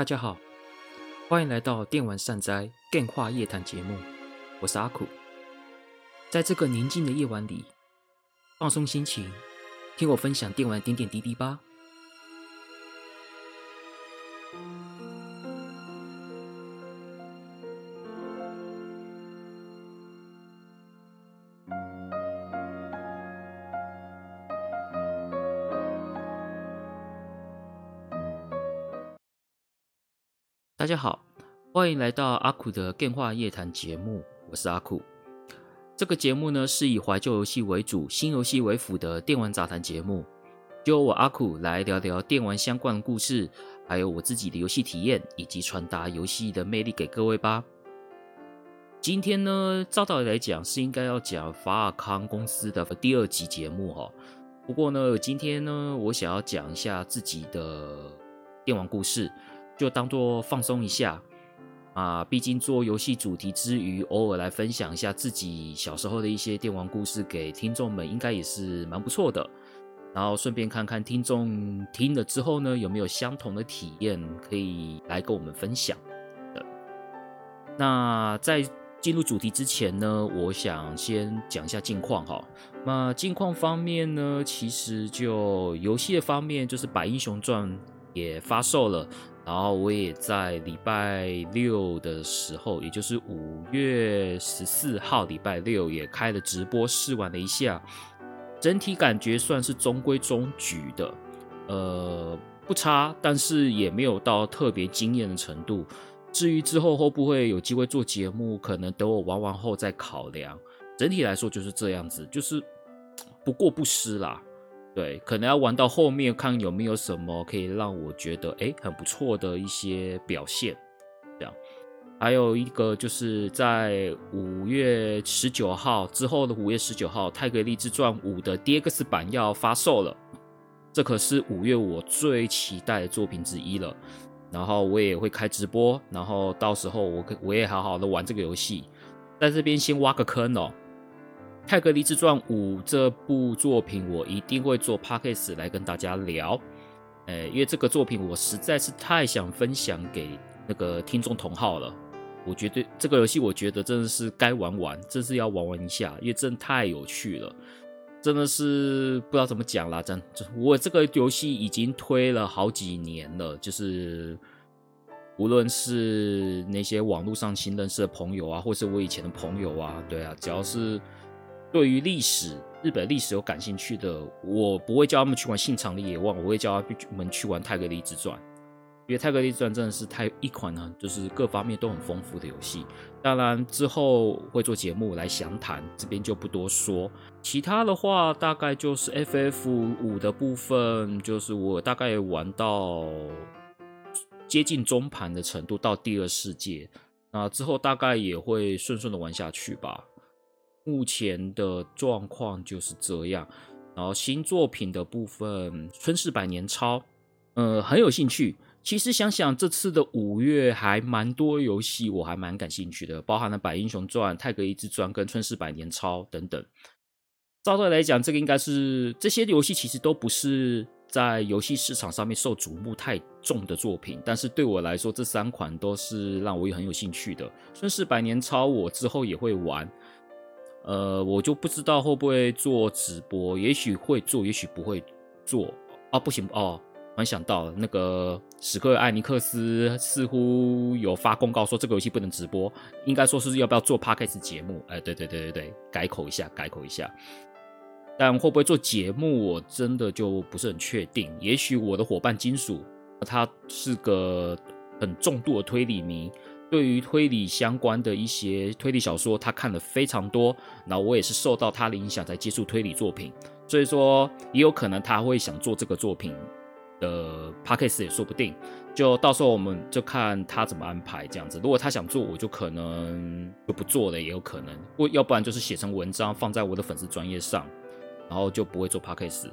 大家好，欢迎来到电玩善哉电话夜谈节目，我是阿苦。在这个宁静的夜晚里，放松心情，听我分享电玩点点滴滴吧。大家好，欢迎来到阿苦的电话夜谈节目，我是阿苦。这个节目呢是以怀旧游戏为主、新游戏为辅的电玩杂谈节目，就由我阿苦来聊聊电玩相关的故事，还有我自己的游戏体验，以及传达游戏的魅力给各位吧。今天呢，照道理来讲是应该要讲法尔康公司的第二集节目哈，不过呢，今天呢，我想要讲一下自己的电玩故事。就当做放松一下啊，毕竟做游戏主题之余，偶尔来分享一下自己小时候的一些电玩故事给听众们，应该也是蛮不错的。然后顺便看看听众听了之后呢，有没有相同的体验可以来跟我们分享的。那在进入主题之前呢，我想先讲一下近况哈。那近况方面呢，其实就游戏的方面，就是《百英雄传》也发售了。然后我也在礼拜六的时候，也就是五月十四号礼拜六，也开了直播试玩了一下，整体感觉算是中规中矩的，呃，不差，但是也没有到特别惊艳的程度。至于之后会不会有机会做节目，可能等我玩完后再考量。整体来说就是这样子，就是 不过不失啦。对，可能要玩到后面看有没有什么可以让我觉得诶很不错的一些表现，这样。还有一个就是在五月十九号之后的五月十九号，《泰格立志传五》的 DX 版要发售了，这可是五月我最期待的作品之一了。然后我也会开直播，然后到时候我可我也好好的玩这个游戏，在这边先挖个坑哦。《泰格立志传五》这部作品，我一定会做 podcast 来跟大家聊。诶，因为这个作品我实在是太想分享给那个听众同好了。我觉得这个游戏，我觉得真的是该玩玩，真是要玩玩一下，因为真的太有趣了。真的是不知道怎么讲啦，真，我这个游戏已经推了好几年了，就是无论是那些网络上新认识的朋友啊，或是我以前的朋友啊，对啊，只要是。对于历史，日本历史有感兴趣的，我不会叫他们去玩《信长的野望》，我会叫他们去玩《泰格立志传》，因为《泰格立志传》真的是太一款呢，就是各方面都很丰富的游戏。当然之后会做节目来详谈，这边就不多说。其他的话，大概就是 FF 五的部分，就是我大概玩到接近中盘的程度，到第二世界，那之后大概也会顺顺的玩下去吧。目前的状况就是这样，然后新作品的部分，《春世百年抄》，呃，很有兴趣。其实想想这次的五月还蛮多游戏，我还蛮感兴趣的，包含了《百英雄传》、《泰格一之传》跟《春世百年抄》等等。照对来讲，这个应该是这些游戏其实都不是在游戏市场上面受瞩目太重的作品，但是对我来说，这三款都是让我也很有兴趣的。《春世百年抄》我之后也会玩。呃，我就不知道会不会做直播，也许会做，也许不会做啊。不行哦，突然想到了，那个史克艾尼克斯似乎有发公告说这个游戏不能直播，应该说是要不要做 Podcast 节目？哎，对对对对对，改口一下，改口一下。但会不会做节目，我真的就不是很确定。也许我的伙伴金属，他是个很重度的推理迷。对于推理相关的一些推理小说，他看了非常多。那我也是受到他的影响才接触推理作品，所以说也有可能他会想做这个作品的 podcast 也说不定。就到时候我们就看他怎么安排这样子。如果他想做，我就可能就不做了，也有可能。不，要不然就是写成文章放在我的粉丝专业上，然后就不会做 podcast。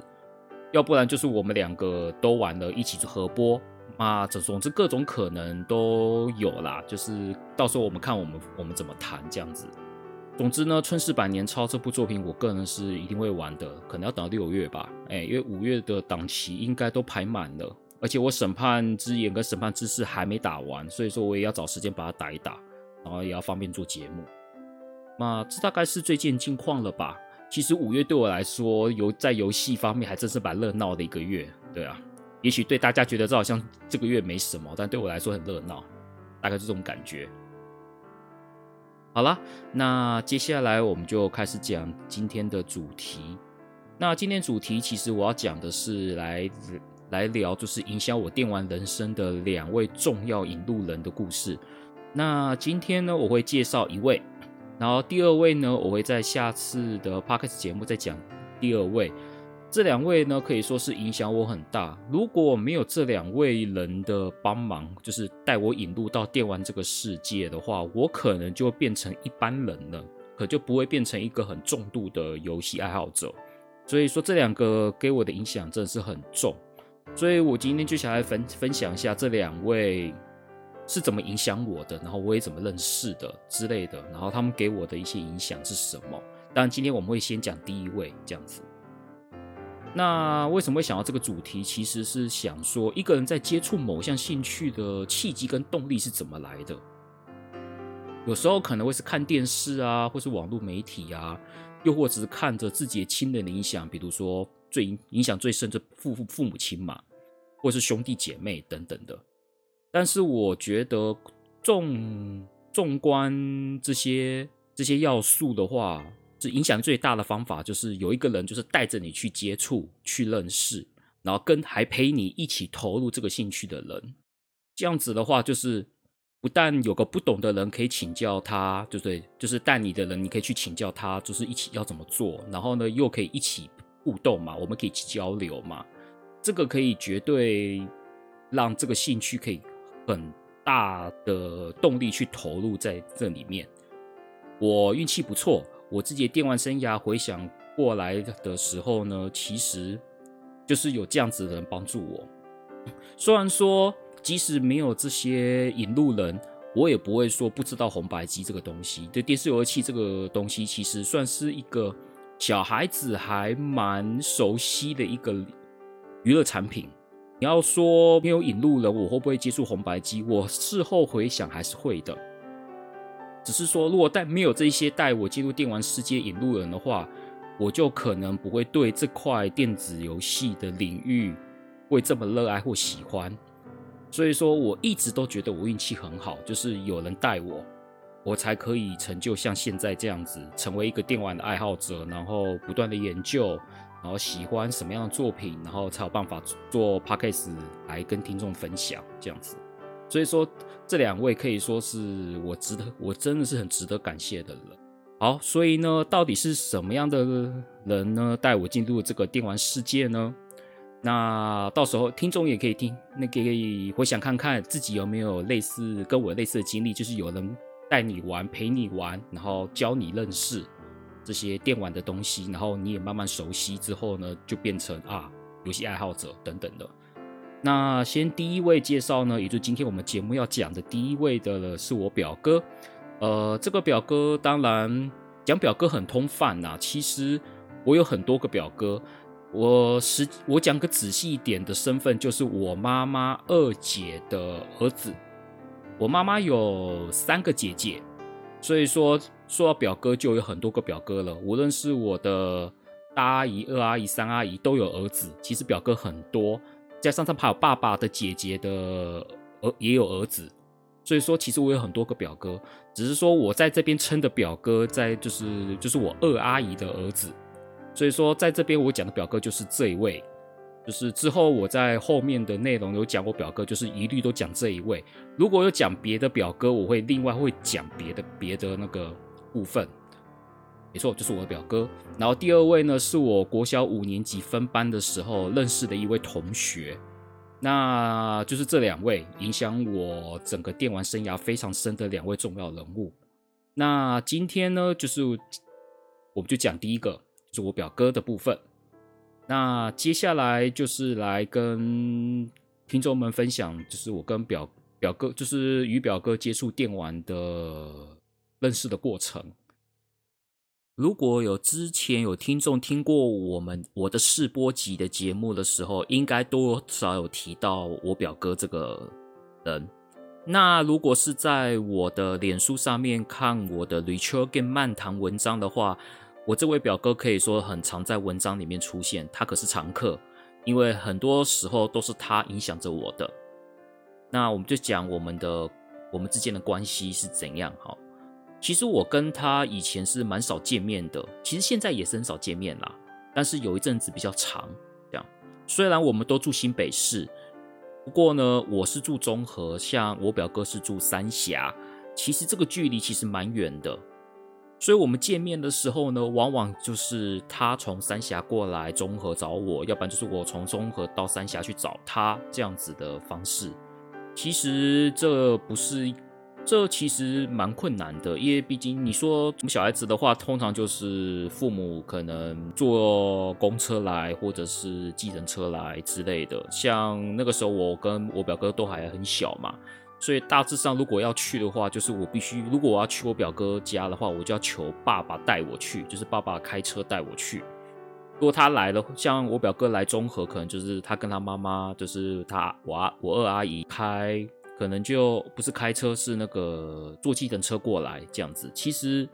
要不然就是我们两个都玩了，一起去合播。啊，总总之各种可能都有啦，就是到时候我们看我们我们怎么谈这样子。总之呢，《春世百年抄》这部作品，我个人是一定会玩的，可能要等到六月吧。哎，因为五月的档期应该都排满了，而且我审判之眼跟审判之誓还没打完，所以说我也要找时间把它打一打，然后也要方便做节目。那这大概是最近近况了吧？其实五月对我来说，游在游戏方面还真是蛮热闹的一个月。对啊，也许对大家觉得这好像这个月没什么，但对我来说很热闹，大概是这种感觉。好了，那接下来我们就开始讲今天的主题。那今天主题其实我要讲的是来来聊，就是影响我电玩人生的两位重要引路人的故事。那今天呢，我会介绍一位，然后第二位呢，我会在下次的 Podcast 节目再讲第二位。这两位呢，可以说是影响我很大。如果没有这两位人的帮忙，就是带我引入到电玩这个世界的话，我可能就变成一般人了，可就不会变成一个很重度的游戏爱好者。所以说，这两个给我的影响真的是很重。所以我今天就想来分分享一下这两位是怎么影响我的，然后我也怎么认识的之类的，然后他们给我的一些影响是什么。当然，今天我们会先讲第一位这样子。那为什么会想到这个主题？其实是想说，一个人在接触某项兴趣的契机跟动力是怎么来的。有时候可能会是看电视啊，或是网络媒体啊，又或者是看着自己的亲人的影响，比如说最影响最深的父父母亲嘛，或是兄弟姐妹等等的。但是我觉得纵纵观这些这些要素的话，这影响最大的方法就是有一个人，就是带着你去接触、去认识，然后跟还陪你一起投入这个兴趣的人。这样子的话，就是不但有个不懂的人可以请教他，对不对？就是带你的人，你可以去请教他，就是一起要怎么做。然后呢，又可以一起互动嘛，我们可以一起交流嘛。这个可以绝对让这个兴趣可以很大的动力去投入在这里面。我运气不错。我自己的电玩生涯回想过来的时候呢，其实就是有这样子的人帮助我。虽然说，即使没有这些引路人，我也不会说不知道红白机这个东西。对电视游戏器这个东西，其实算是一个小孩子还蛮熟悉的一个娱乐产品。你要说没有引路人，我会不会接触红白机？我事后回想还是会的。只是说，如果带没有这些带我进入电玩世界引路人的话，我就可能不会对这块电子游戏的领域会这么热爱或喜欢。所以说，我一直都觉得我运气很好，就是有人带我，我才可以成就像现在这样子，成为一个电玩的爱好者，然后不断的研究，然后喜欢什么样的作品，然后才有办法做 Podcast 来跟听众分享这样子。所以说，这两位可以说是我值得，我真的是很值得感谢的人。好，所以呢，到底是什么样的人呢，带我进入这个电玩世界呢？那到时候听众也可以听，那可以回想看看自己有没有类似跟我类似的经历，就是有人带你玩，陪你玩，然后教你认识这些电玩的东西，然后你也慢慢熟悉之后呢，就变成啊游戏爱好者等等的。那先第一位介绍呢，也就是今天我们节目要讲的第一位的是我表哥。呃，这个表哥当然讲表哥很通泛呐。其实我有很多个表哥，我实我讲个仔细一点的身份，就是我妈妈二姐的儿子。我妈妈有三个姐姐，所以说说到表哥就有很多个表哥了。无论是我的大阿姨、二阿姨、三阿姨都有儿子，其实表哥很多。加上他还有爸爸的姐姐的儿也有儿子，所以说其实我有很多个表哥，只是说我在这边称的表哥，在就是就是我二阿姨的儿子，所以说在这边我讲的表哥就是这一位，就是之后我在后面的内容有讲过表哥，就是一律都讲这一位。如果有讲别的表哥，我会另外会讲别的别的那个部分。没错，就是我的表哥。然后第二位呢，是我国小五年级分班的时候认识的一位同学。那就是这两位影响我整个电玩生涯非常深的两位重要人物。那今天呢，就是我们就讲第一个，就是我表哥的部分。那接下来就是来跟听众们分享，就是我跟表表哥，就是与表哥接触电玩的认识的过程。如果有之前有听众听过我们我的试播集的节目的时候，应该多少有提到我表哥这个人。那如果是在我的脸书上面看我的 Ritual Game 漫谈文章的话，我这位表哥可以说很常在文章里面出现，他可是常客，因为很多时候都是他影响着我的。那我们就讲我们的我们之间的关系是怎样哈。其实我跟他以前是蛮少见面的，其实现在也是很少见面啦。但是有一阵子比较长，这样。虽然我们都住新北市，不过呢，我是住中和，像我表哥是住三峡，其实这个距离其实蛮远的。所以我们见面的时候呢，往往就是他从三峡过来中和找我，要不然就是我从中和到三峡去找他这样子的方式。其实这不是。这其实蛮困难的，因为毕竟你说小孩子的话，通常就是父母可能坐公车来，或者是计程车来之类的。像那个时候，我跟我表哥都还很小嘛，所以大致上如果要去的话，就是我必须，如果我要去我表哥家的话，我就要求爸爸带我去，就是爸爸开车带我去。如果他来了，像我表哥来中和，可能就是他跟他妈妈，就是他我阿我二阿姨开。可能就不是开车，是那个坐计程车过来这样子。其实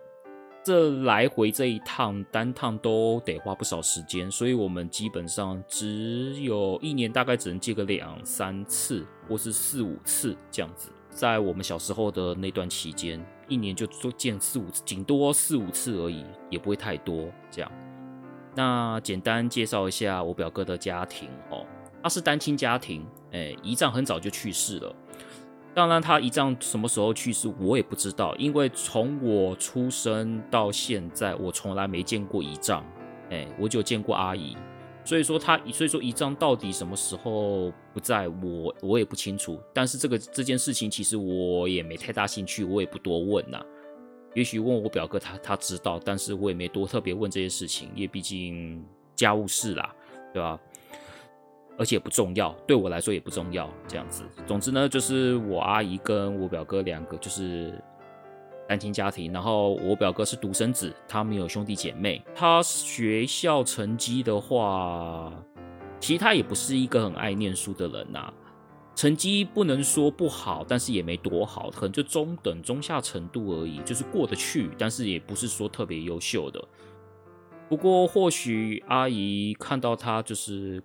这来回这一趟单趟都得花不少时间，所以我们基本上只有一年大概只能见个两三次，或是四五次这样子。在我们小时候的那段期间，一年就就见四五次，顶多四五次而已，也不会太多这样。那简单介绍一下我表哥的家庭哦，他是单亲家庭，哎，姨丈很早就去世了。当然，他姨丈什么时候去世，我也不知道，因为从我出生到现在，我从来没见过姨丈，哎，我就见过阿姨，所以说他，所以说姨丈到底什么时候不在我，我也不清楚。但是这个这件事情，其实我也没太大兴趣，我也不多问呐。也许问我表哥他，他他知道，但是我也没多特别问这些事情，因为毕竟家务事啦，对吧？而且不重要，对我来说也不重要。这样子，总之呢，就是我阿姨跟我表哥两个就是单亲家庭。然后我表哥是独生子，他没有兄弟姐妹。他学校成绩的话，其实他也不是一个很爱念书的人呐。成绩不能说不好，但是也没多好，可能就中等、中下程度而已，就是过得去，但是也不是说特别优秀的。不过或许阿姨看到他就是。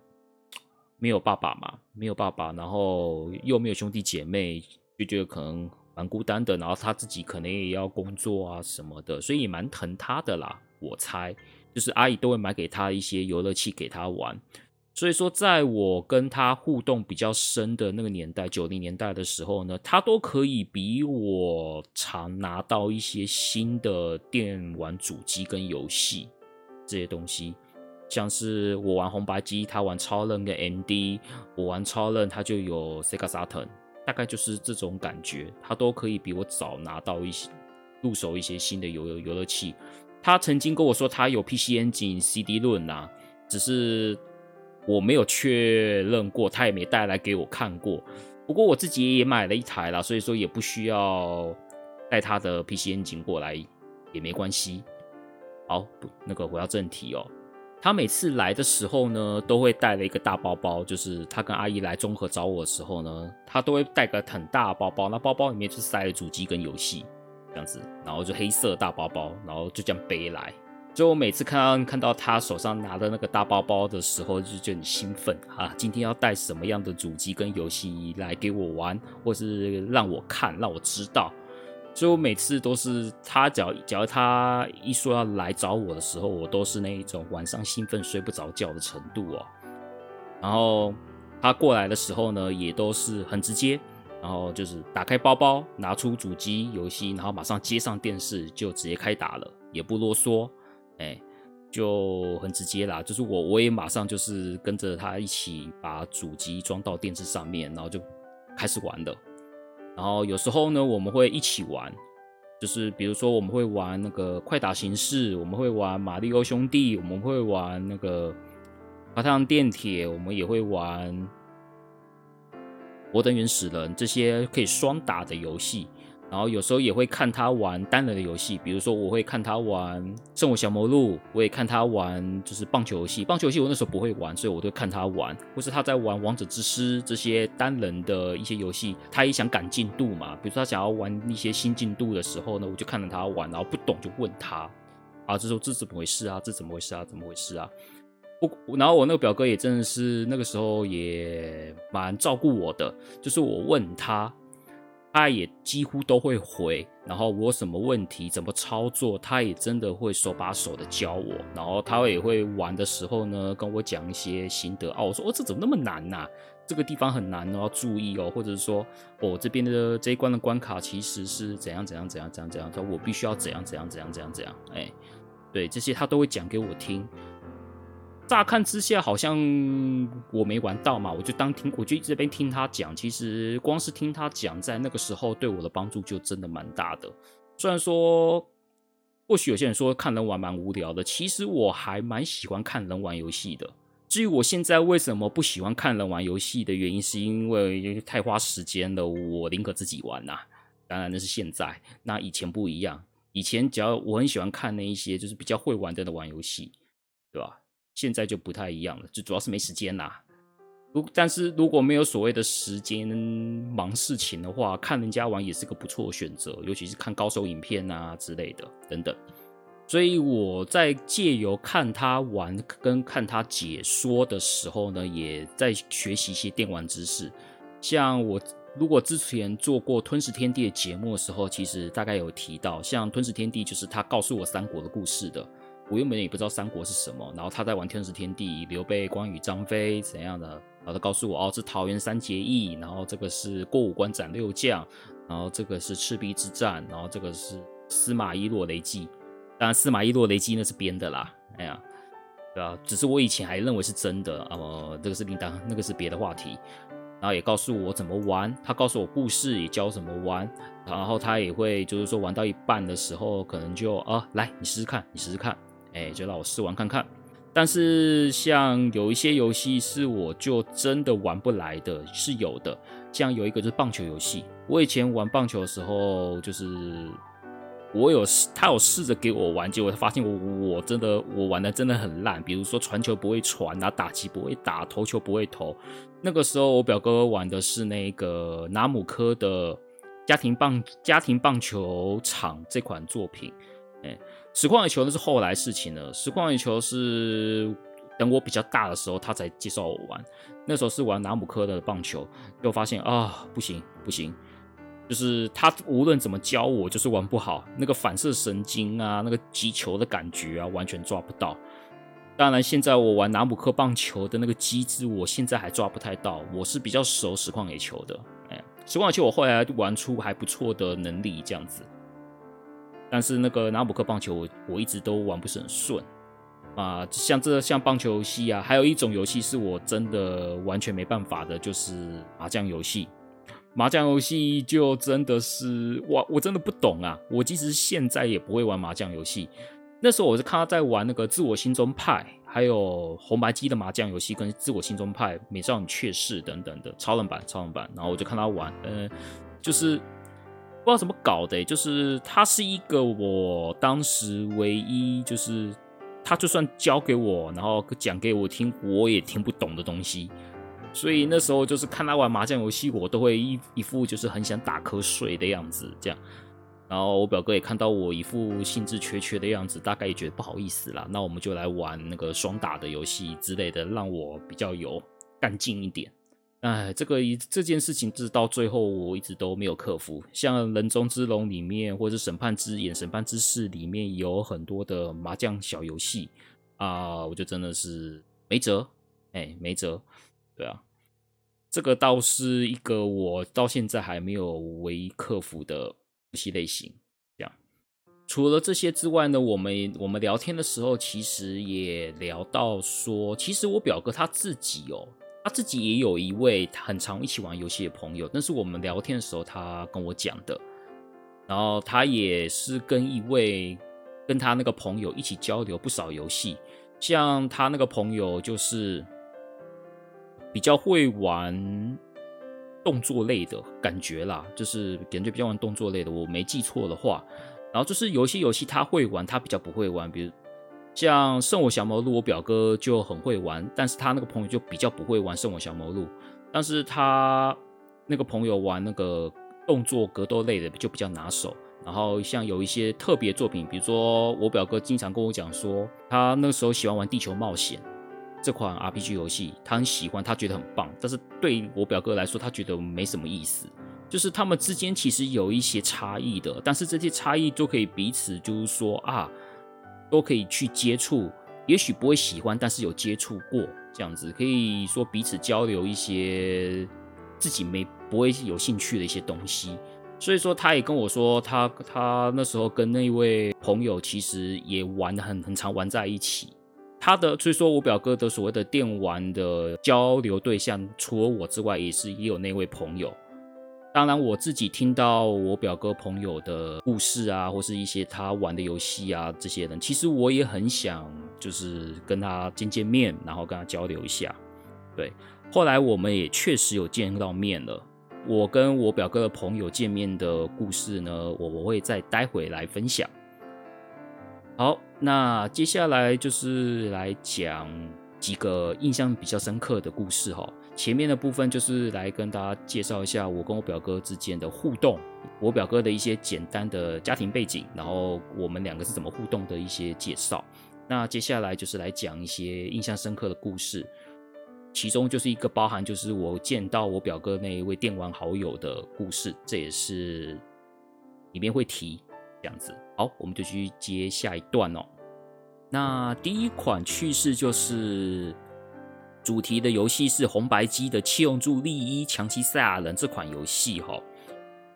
没有爸爸嘛，没有爸爸，然后又没有兄弟姐妹，就觉得可能蛮孤单的。然后他自己可能也要工作啊什么的，所以也蛮疼他的啦。我猜，就是阿姨都会买给他一些游乐器给他玩。所以说，在我跟他互动比较深的那个年代，九零年代的时候呢，他都可以比我常拿到一些新的电玩主机跟游戏这些东西。像是我玩红白机，他玩超任跟 MD；我玩超任，他就有 Sega Saturn，大概就是这种感觉。他都可以比我早拿到一些入手一些新的游游乐器。他曾经跟我说他有 PC Engine、CD 论呐，只是我没有确认过，他也没带来给我看过。不过我自己也买了一台啦，所以说也不需要带他的 PC Engine 过来也没关系。好，那个回到正题哦。他每次来的时候呢，都会带了一个大包包。就是他跟阿姨来中和找我的时候呢，他都会带个很大的包包。那包包里面就塞了主机跟游戏，这样子，然后就黑色大包包，然后就这样背来。所以我每次看到看到他手上拿的那个大包包的时候，就就很兴奋啊！今天要带什么样的主机跟游戏来给我玩，或是让我看，让我知道。所以我每次都是他，只要只要他一说要来找我的时候，我都是那一种晚上兴奋睡不着觉的程度哦。然后他过来的时候呢，也都是很直接，然后就是打开包包，拿出主机游戏，然后马上接上电视就直接开打了，也不啰嗦，哎，就很直接啦。就是我我也马上就是跟着他一起把主机装到电视上面，然后就开始玩了。然后有时候呢，我们会一起玩，就是比如说我们会玩那个快打形式，我们会玩马里奥兄弟，我们会玩那个滑膛电铁，我们也会玩摩登原始人这些可以双打的游戏。然后有时候也会看他玩单人的游戏，比如说我会看他玩《圣火小魔录》，我也看他玩就是棒球游戏。棒球游戏我那时候不会玩，所以我都看他玩，或是他在玩《王者之师》这些单人的一些游戏，他也想赶进度嘛。比如说他想要玩一些新进度的时候呢，我就看着他玩，然后不懂就问他，啊，这时候这怎么回事啊？这怎么回事啊？怎么回事啊？不，然后我那个表哥也真的是那个时候也蛮照顾我的，就是我问他。他也几乎都会回，然后我什么问题怎么操作，他也真的会手把手的教我。然后他也会玩的时候呢，跟我讲一些心得哦。我说哦，这怎么那么难呐？这个地方很难哦，要注意哦。或者是说，哦，这边的这一关的关卡其实是怎样怎样怎样怎样怎样，说我必须要怎样怎样怎样怎样怎样。哎，对，这些他都会讲给我听。乍看之下好像我没玩到嘛，我就当听，我就这边听他讲。其实光是听他讲，在那个时候对我的帮助就真的蛮大的。虽然说，或许有些人说看人玩蛮无聊的，其实我还蛮喜欢看人玩游戏的。至于我现在为什么不喜欢看人玩游戏的原因，是因为太花时间了，我宁可自己玩呐。当然那是现在，那以前不一样。以前只要我很喜欢看那一些就是比较会玩的人玩游戏，对吧？现在就不太一样了，就主要是没时间啦。如但是如果没有所谓的时间忙事情的话，看人家玩也是个不错的选择，尤其是看高手影片啊之类的等等。所以我在借由看他玩跟看他解说的时候呢，也在学习一些电玩知识。像我如果之前做过《吞食天地》的节目的时候，其实大概有提到，像《吞食天地》就是他告诉我三国的故事的。我原本也不知道三国是什么，然后他在玩《天时天地》，刘备、关羽、张飞怎样的，然后他告诉我哦，是桃园三结义，然后这个是过五关斩六将，然后这个是赤壁之战，然后这个是司马懿落雷记。当然，司马懿落雷记那是编的啦，哎呀，对啊，只是我以前还认为是真的，呃，这个是另当，那个是别的话题。然后也告诉我怎么玩，他告诉我故事，也教怎么玩，然后他也会就是说玩到一半的时候，可能就啊，来你试试看，你试试看。哎，就让我试玩看看。但是像有一些游戏是我就真的玩不来的，是有的。像有一个就是棒球游戏，我以前玩棒球的时候，就是我有试他有试着给我玩，结果他发现我我真的我玩的真的很烂。比如说传球不会传啊，打击不会打，投球不会投。那个时候我表哥玩的是那个拿姆科的家庭棒家庭棒球场这款作品，哎。实况野球那是后来事情了。实况野球是等我比较大的时候，他才介绍我玩。那时候是玩南姆科的棒球，就发现啊，不行不行，就是他无论怎么教我，就是玩不好。那个反射神经啊，那个击球的感觉啊，完全抓不到。当然，现在我玩南姆科棒球的那个机制，我现在还抓不太到。我是比较熟实况野球的，哎，实况野球我后来玩出还不错的能力，这样子。但是那个拿姆克棒球我，我一直都玩不是很顺啊。像这像棒球游戏啊，还有一种游戏是我真的完全没办法的，就是麻将游戏。麻将游戏就真的是我我真的不懂啊。我即使现在也不会玩麻将游戏。那时候我是看他在玩那个《自我心中派》，还有红白机的麻将游戏，跟《自我心中派》、《美少女雀士》等等的超人版、超人版，然后我就看他玩，嗯，就是。不知道怎么搞的，就是他是一个我当时唯一，就是他就算教给我，然后讲给我听，我也听不懂的东西。所以那时候就是看他玩麻将游戏，我都会一一副就是很想打瞌睡的样子，这样。然后我表哥也看到我一副兴致缺缺的样子，大概也觉得不好意思啦。那我们就来玩那个双打的游戏之类的，让我比较有干劲一点。哎，这个一这件事情，直到最后我一直都没有克服。像《人中之龙》里面，或者是《审判之眼》《审判之誓》里面有很多的麻将小游戏啊，我就真的是没辙，哎，没辙。对啊，这个倒是一个我到现在还没有唯一克服的游戏类型。这样，除了这些之外呢，我们我们聊天的时候，其实也聊到说，其实我表哥他自己哦。他自己也有一位很常一起玩游戏的朋友，那是我们聊天的时候他跟我讲的。然后他也是跟一位跟他那个朋友一起交流不少游戏，像他那个朋友就是比较会玩动作类的感觉啦，就是感觉比较玩动作类的，我没记错的话。然后就是有些游戏他会玩，他比较不会玩，比如像《圣火降魔录》，我表哥就很会玩，但是他那个朋友就比较不会玩《圣火降魔录》，但是他那个朋友玩那个动作格斗类的就比较拿手。然后像有一些特别作品，比如说我表哥经常跟我讲说，他那时候喜欢玩《地球冒险》这款 RPG 游戏，他很喜欢，他觉得很棒。但是对我表哥来说，他觉得没什么意思，就是他们之间其实有一些差异的，但是这些差异都可以彼此就是说啊，都可以去接触，也许不会喜欢，但是有接触过这样子，可以说彼此交流一些自己没不会有兴趣的一些东西。所以说，他也跟我说，他他那时候跟那位朋友其实也玩的很很常玩在一起。他的所以说我表哥的所谓的电玩的交流对象，除了我之外，也是也有那位朋友。当然，我自己听到我表哥朋友的故事啊，或是一些他玩的游戏啊，这些人，其实我也很想就是跟他见见面，然后跟他交流一下。对，后来我们也确实有见到面了。我跟我表哥的朋友见面的故事呢，我我会再待会来分享。好，那接下来就是来讲几个印象比较深刻的故事哈。前面的部分就是来跟大家介绍一下我跟我表哥之间的互动，我表哥的一些简单的家庭背景，然后我们两个是怎么互动的一些介绍。那接下来就是来讲一些印象深刻的故事。其中就是一个包含，就是我见到我表哥那一位电玩好友的故事，这也是里面会提这样子。好，我们就去接下一段哦。那第一款趣事就是主题的游戏是红白机的《七龙珠：利一强袭赛亚人》这款游戏哈。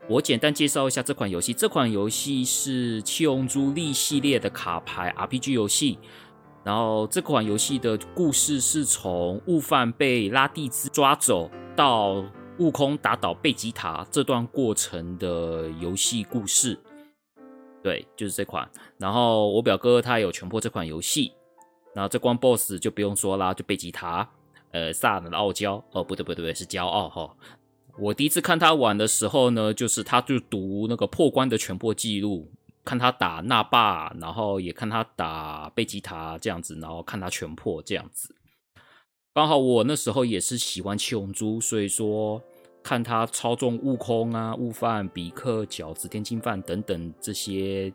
我简单介绍一下这款游戏，这款游戏是《七龙珠利》系列的卡牌 RPG 游戏。然后这款游戏的故事是从悟饭被拉蒂兹抓走到悟空打倒贝吉塔这段过程的游戏故事，对，就是这款。然后我表哥他有全破这款游戏，然后这关 BOSS 就不用说啦，就贝吉塔，呃，萨尔的傲娇，哦，不对不对，是骄傲哈、我第一次看他玩的时候呢，就是他就读那个破关的全破记录。看他打那霸，然后也看他打贝吉塔这样子，然后看他全破这样子。刚好我那时候也是喜欢七龙珠，所以说看他操纵悟空啊、悟饭、比克、饺子、天津饭等等这些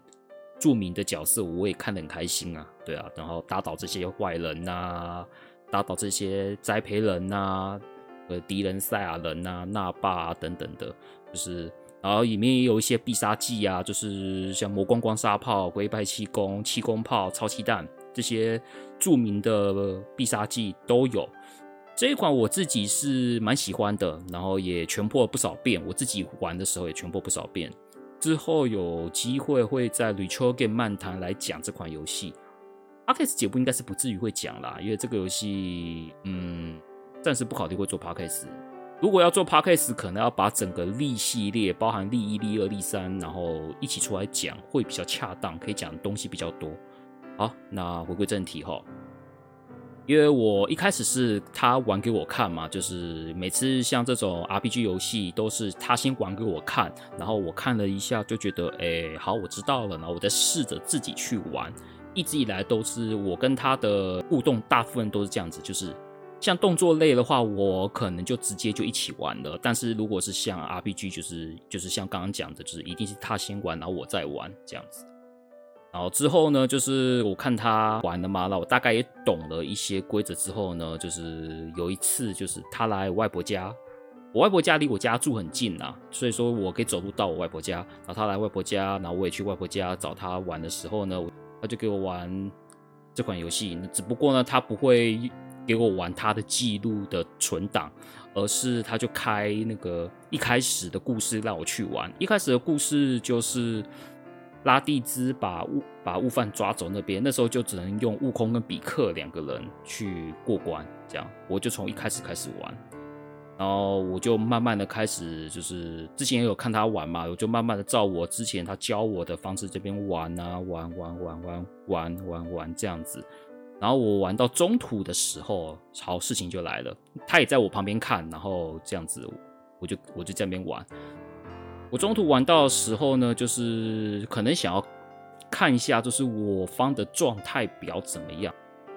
著名的角色，我也看得很开心啊。对啊，然后打倒这些坏人啊，打倒这些栽培人啊，呃，敌人赛亚人啊、那霸啊等等的，就是。然后里面也有一些必杀技啊，就是像魔光光沙炮、龟派气功、气功炮、超气弹这些著名的必杀技都有。这一款我自己是蛮喜欢的，然后也全破了不少遍。我自己玩的时候也全破不少遍。之后有机会会在 Retro Game 漫谈来讲这款游戏。Podcast 节目应该是不至于会讲啦，因为这个游戏，嗯，暂时不考虑会做 Podcast。如果要做 podcast，可能要把整个利系列，包含利一、利二、利三，然后一起出来讲，会比较恰当，可以讲的东西比较多。好，那回归正题哈，因为我一开始是他玩给我看嘛，就是每次像这种 RPG 游戏都是他先玩给我看，然后我看了一下就觉得，哎，好，我知道了，然后我再试着自己去玩。一直以来都是我跟他的互动，大部分都是这样子，就是。像动作类的话，我可能就直接就一起玩了。但是如果是像 RPG，就是就是像刚刚讲的，就是一定是他先玩，然后我再玩这样子。然后之后呢，就是我看他玩了嘛，那我大概也懂了一些规则之后呢，就是有一次就是他来我外婆家，我外婆家离我家住很近啊，所以说我可以走路到我外婆家。然后他来外婆家，然后我也去外婆家找他玩的时候呢，他就给我玩这款游戏。只不过呢，他不会。给我玩他的记录的存档，而是他就开那个一开始的故事让我去玩。一开始的故事就是拉蒂兹把悟把悟饭抓走那边，那时候就只能用悟空跟比克两个人去过关，这样我就从一开始开始玩，然后我就慢慢的开始就是之前也有看他玩嘛，我就慢慢的照我之前他教我的方式这边玩啊玩玩玩玩玩玩玩这样子。然后我玩到中途的时候，好，事情就来了。他也在我旁边看，然后这样子，我就我就在那边玩。我中途玩到的时候呢，就是可能想要看一下，就是我方的状态表怎么样。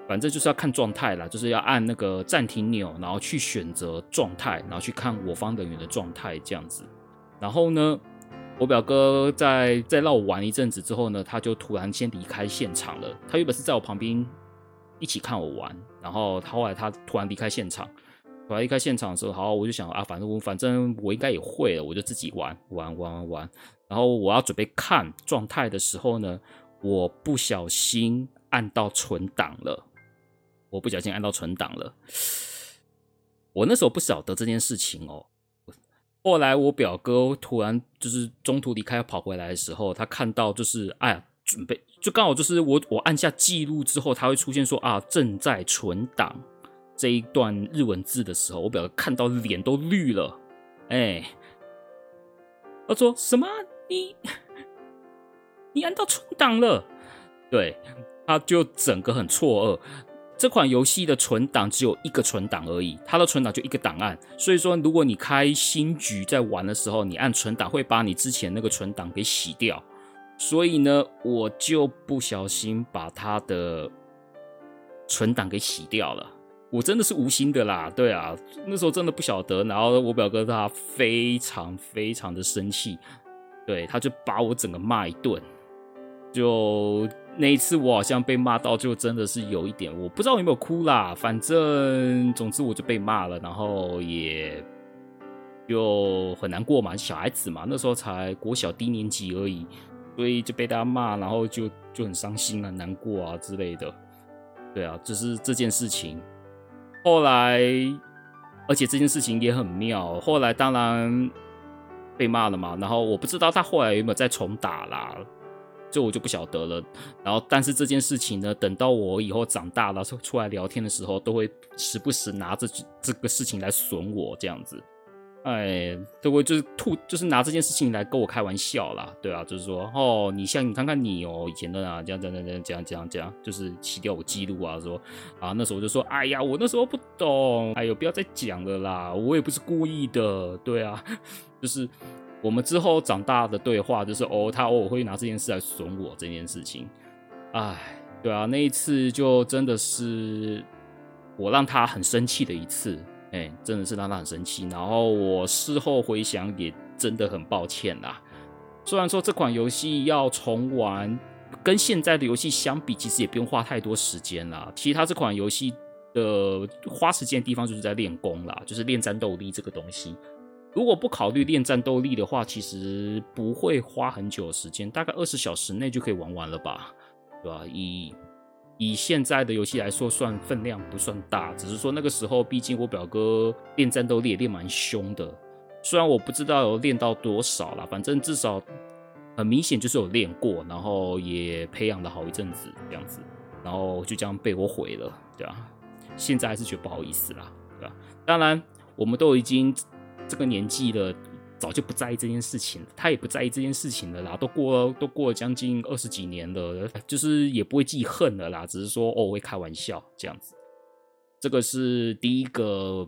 反正就是要看状态啦，就是要按那个暂停钮，然后去选择状态，然后去看我方人员的状态这样子。然后呢，我表哥在在让我玩一阵子之后呢，他就突然先离开现场了。他原本是在我旁边一起看我玩，然后他后来他突然离开现场。突然离开现场的时候，好，我就想啊，反正我反正我应该也会了，我就自己玩玩玩玩玩。然后我要准备看状态的时候呢，我不小心按到存档了。我不小心按到存档了，我那时候不晓得这件事情哦。后来我表哥突然就是中途离开跑回来的时候，他看到就是哎呀，准备就刚好就是我我按下记录之后，他会出现说啊正在存档这一段日文字的时候，我表哥看到脸都绿了，哎，他说什么？你 你按到存档了？对，他就整个很错愕。这款游戏的存档只有一个存档而已，它的存档就一个档案，所以说如果你开新局在玩的时候，你按存档会把你之前那个存档给洗掉，所以呢，我就不小心把它的存档给洗掉了，我真的是无心的啦，对啊，那时候真的不晓得，然后我表哥他非常非常的生气，对，他就把我整个骂一顿，就。那一次我好像被骂到，就真的是有一点，我不知道有没有哭啦。反正总之我就被骂了，然后也就很难过嘛，小孩子嘛，那时候才国小低年级而已，所以就被大家骂，然后就就很伤心啊、难过啊之类的。对啊，就是这件事情。后来，而且这件事情也很妙。后来当然被骂了嘛，然后我不知道他后来有没有再重打啦。这我就不晓得了。然后，但是这件事情呢，等到我以后长大了，出来聊天的时候，都会时不时拿着这个事情来损我，这样子。哎，都会就是吐，就是拿这件事情来跟我开玩笑啦。对啊，就是说，哦，你像你看看你哦，以前的啊，这样这样这样这样这样这样，就是洗掉我记录啊，说啊，那时候我就说，哎呀，我那时候不懂，哎呦，不要再讲了啦，我也不是故意的，对啊，就是。我们之后长大的对话就是哦，他偶尔会拿这件事来损我这件事情，哎，对啊，那一次就真的是我让他很生气的一次，哎，真的是让他很生气。然后我事后回想也真的很抱歉啦。虽然说这款游戏要重玩，跟现在的游戏相比，其实也不用花太多时间啦。其他这款游戏的花时间地方就是在练功啦，就是练战斗力这个东西。如果不考虑练战斗力的话，其实不会花很久的时间，大概二十小时内就可以玩完了吧，对吧？以以现在的游戏来说，算分量不算大，只是说那个时候，毕竟我表哥练战斗力也练蛮凶的，虽然我不知道有练到多少啦，反正至少很明显就是有练过，然后也培养了好一阵子这样子，然后就这样被我毁了，对吧？现在还是觉得不好意思啦，对吧？当然，我们都已经。这个年纪了，早就不在意这件事情，他也不在意这件事情了啦，都过都过了将近二十几年了，就是也不会记恨了啦，只是说哦会开玩笑这样子。这个是第一个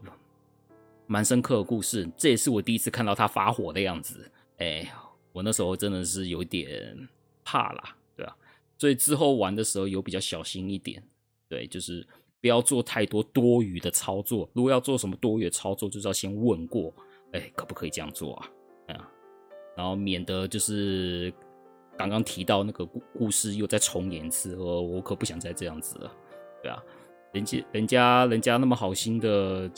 蛮深刻的故事，这也是我第一次看到他发火的样子。哎，我那时候真的是有点怕啦，对啊，所以之后玩的时候有比较小心一点，对，就是不要做太多多余的操作。如果要做什么多余的操作，就是要先问过。哎，可不可以这样做啊？啊，然后免得就是刚刚提到那个故故事又再重演一次，我我可不想再这样子了，对啊，人家人家人家那么好心的，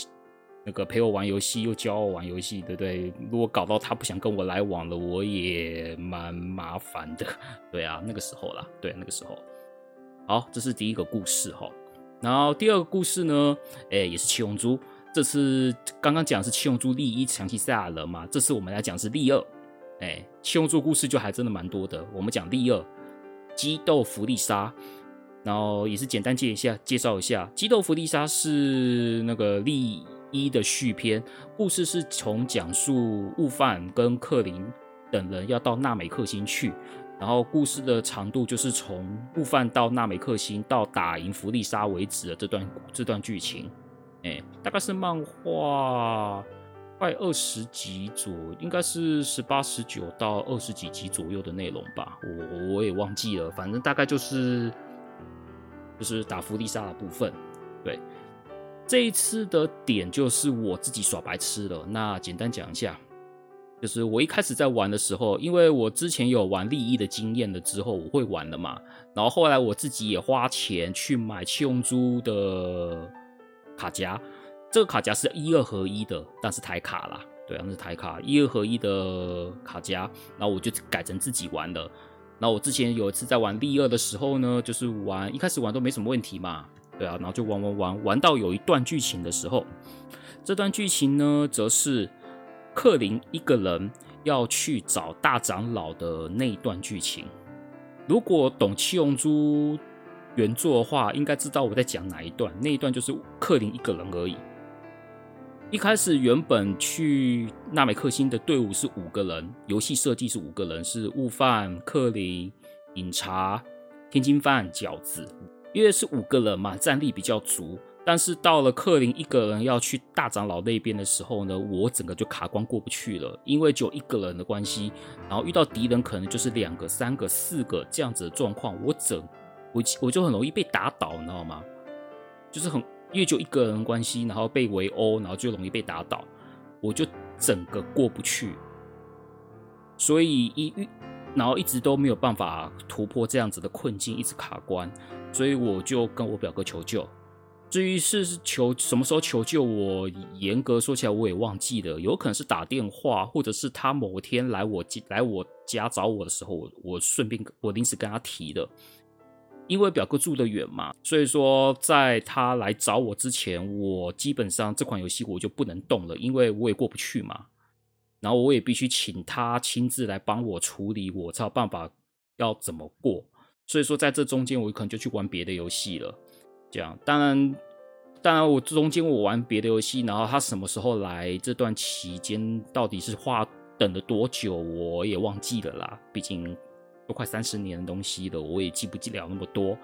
那个陪我玩游戏，又教我玩游戏，对不对？如果搞到他不想跟我来往了，我也蛮麻烦的，对啊，那个时候啦，对，那个时候。好，这是第一个故事哈，然后第二个故事呢，哎，也是七龙珠。这次刚刚讲是七龙珠第一强袭赛亚人嘛，这次我们来讲是利二，哎，七龙珠故事就还真的蛮多的。我们讲利二，激斗弗利沙，然后也是简单介一下介绍一下，激斗弗利沙是那个利一的续篇，故事是从讲述悟饭跟克林等人要到纳美克星去，然后故事的长度就是从悟饭到纳美克星到打赢弗利沙为止的这段这段剧情。哎，大概是漫画快二十集左，应该是十八、十九到二十几集左右的内容吧，我我也忘记了，反正大概就是就是打弗利萨的部分。对，这一次的点就是我自己耍白痴了。那简单讲一下，就是我一开始在玩的时候，因为我之前有玩利益的经验了之后，我会玩了嘛。然后后来我自己也花钱去买七龙珠的卡夹。这个卡夹是一二合一的，但是台卡啦，对啊，那是台卡一二合一的卡夹，然后我就改成自己玩了。然后我之前有一次在玩利二的时候呢，就是玩一开始玩都没什么问题嘛，对啊，然后就玩玩玩玩到有一段剧情的时候，这段剧情呢，则是克林一个人要去找大长老的那一段剧情。如果懂七龙珠原作的话，应该知道我在讲哪一段。那一段就是克林一个人而已。一开始原本去纳美克星的队伍是五个人，游戏设计是五个人，是悟饭、克林、饮茶、天津饭、饺子，因为是五个人嘛，战力比较足。但是到了克林一个人要去大长老那边的时候呢，我整个就卡关过不去了，因为只有一个人的关系，然后遇到敌人可能就是两个、三个、四个这样子的状况，我整我我就很容易被打倒，你知道吗？就是很。因为就一个人关系，然后被围殴，然后就容易被打倒，我就整个过不去，所以一遇，然后一直都没有办法突破这样子的困境，一直卡关，所以我就跟我表哥求救。至于是求什么时候求救，我严格说起来我也忘记了，有可能是打电话，或者是他某天来我来我家找我的时候，我我顺便我临时跟他提的。因为表哥住得远嘛，所以说在他来找我之前，我基本上这款游戏我就不能动了，因为我也过不去嘛。然后我也必须请他亲自来帮我处理，我才有办法要怎么过。所以说在这中间，我可能就去玩别的游戏了。这样，当然，当然我中间我玩别的游戏，然后他什么时候来，这段期间到底是花等了多久，我也忘记了啦。毕竟。都快三十年的东西了，我也记不记了那么多。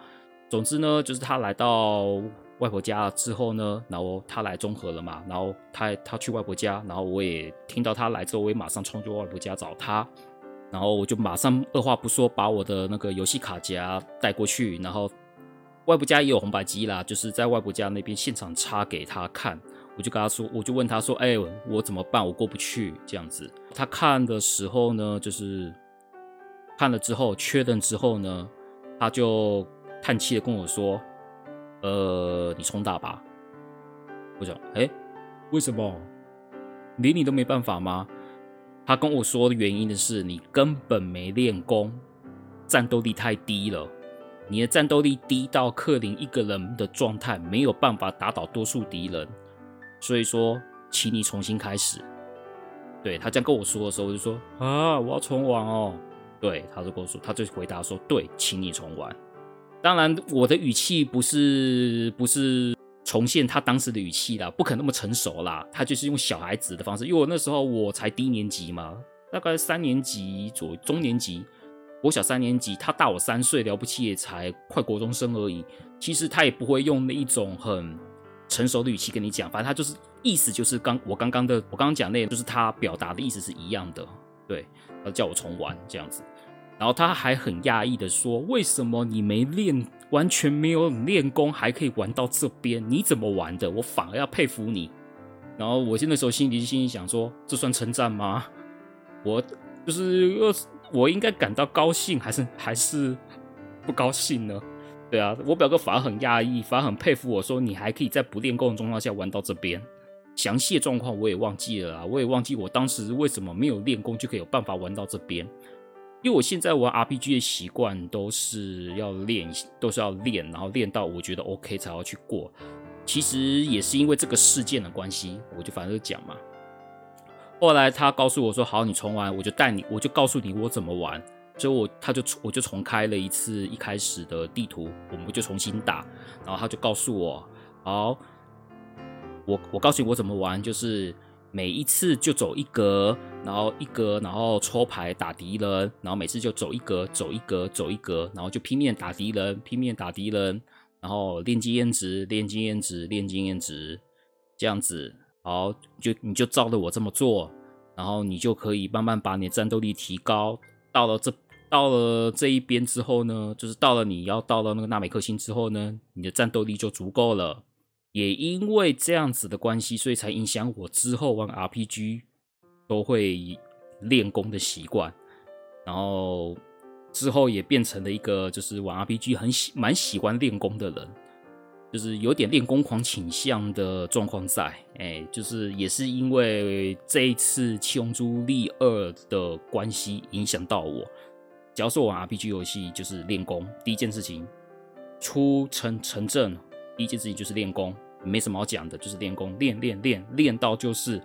总之呢，就是他来到外婆家之后呢，然后他来中和了嘛，然后他他去外婆家，然后我也听到他来之后，我也马上冲去外婆家找他，然后我就马上二话不说把我的那个游戏卡夹带过去，然后外婆家也有红白机啦，就是在外婆家那边现场插给他看，我就跟他说，我就问他说，哎，我怎么办？我过不去这样子。他看的时候呢，就是。看了之后，确认之后呢，他就叹气的跟我说：“呃，你重打吧。”我讲：“哎，为什么？连你都没办法吗？”他跟我说的原因的是，你根本没练功，战斗力太低了。你的战斗力低到克林一个人的状态，没有办法打倒多数敌人。所以说，请你重新开始。对，他这样跟我说的时候，我就说：“啊，我要重玩哦。”对，他就跟我说，他就回答说：“对，请你重玩。”当然，我的语气不是不是重现他当时的语气啦，不可能那么成熟啦。他就是用小孩子的方式，因为我那时候我才低年级嘛，大概三年级左右，中年级，我小三年级，他大我三岁，了不起也才快国中生而已。其实他也不会用那一种很成熟的语气跟你讲，反正他就是意思就是刚我刚刚的我刚刚讲那，就是他表达的意思是一样的。对，他叫我重玩这样子。然后他还很讶异的说：“为什么你没练，完全没有练功，还可以玩到这边？你怎么玩的？我反而要佩服你。”然后我那时候心里心里想说：“这算称赞吗？我就是我应该感到高兴，还是还是不高兴呢？”对啊，我表哥反而很讶异，反而很佩服我说：“你还可以在不练功的状况下玩到这边。”详细的状况我也忘记了啊，我也忘记我当时为什么没有练功就可以有办法玩到这边。因为我现在玩 RPG 的习惯都是要练，都是要练，然后练到我觉得 OK 才要去过。其实也是因为这个事件的关系，我就反正讲嘛。后来他告诉我说：“好，你重玩，我就带你，我就告诉你我怎么玩。”所以我他就我就重开了一次一开始的地图，我们就重新打。然后他就告诉我：“好，我我告诉你我怎么玩，就是。”每一次就走一格，然后一格，然后抽牌打敌人，然后每次就走一格，走一格，走一格，然后就拼命打敌人，拼命打敌人，然后练经验值，练经验值，练经验值，这样子，好，就你就照着我这么做，然后你就可以慢慢把你的战斗力提高。到了这到了这一边之后呢，就是到了你要到了那个纳美克星之后呢，你的战斗力就足够了。也因为这样子的关系，所以才影响我之后玩 RPG 都会练功的习惯，然后之后也变成了一个就是玩 RPG 很喜蛮喜欢练功的人，就是有点练功狂倾向的状况在。哎，就是也是因为这一次《七龙珠力二》的关系影响到我，只要是玩 RPG 游戏就是练功，第一件事情出城城镇。第一件事情就是练功，没什么好讲的，就是练功，练练练练到就是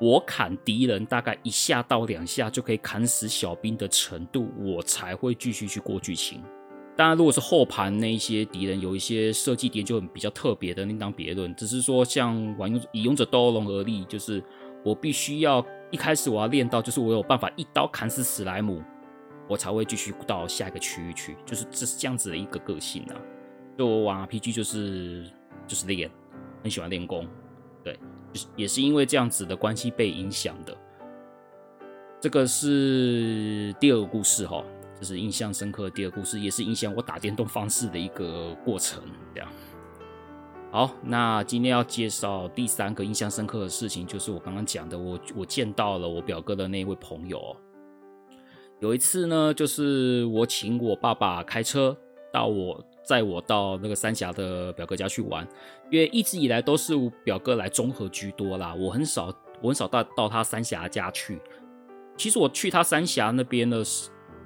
我砍敌人大概一下到两下就可以砍死小兵的程度，我才会继续去过剧情。当然，如果是后盘那一些敌人有一些设计点就很比较特别的，另当别论。只是说像玩以勇者斗恶龙而立，就是我必须要一开始我要练到，就是我有办法一刀砍死史莱姆，我才会继续到下一个区域去，就是这是这样子的一个个性啊。就我玩 RPG 就是就是练，很喜欢练功，对，也是因为这样子的关系被影响的。这个是第二个故事哈，这是印象深刻的第二个故事，也是影响我打电动方式的一个过程。这样，好，那今天要介绍第三个印象深刻的事情，就是我刚刚讲的，我我见到了我表哥的那位朋友。有一次呢，就是我请我爸爸开车到我。载我到那个三峡的表哥家去玩，因为一直以来都是我表哥来中和居多啦，我很少我很少到到他三峡家去。其实我去他三峡那边的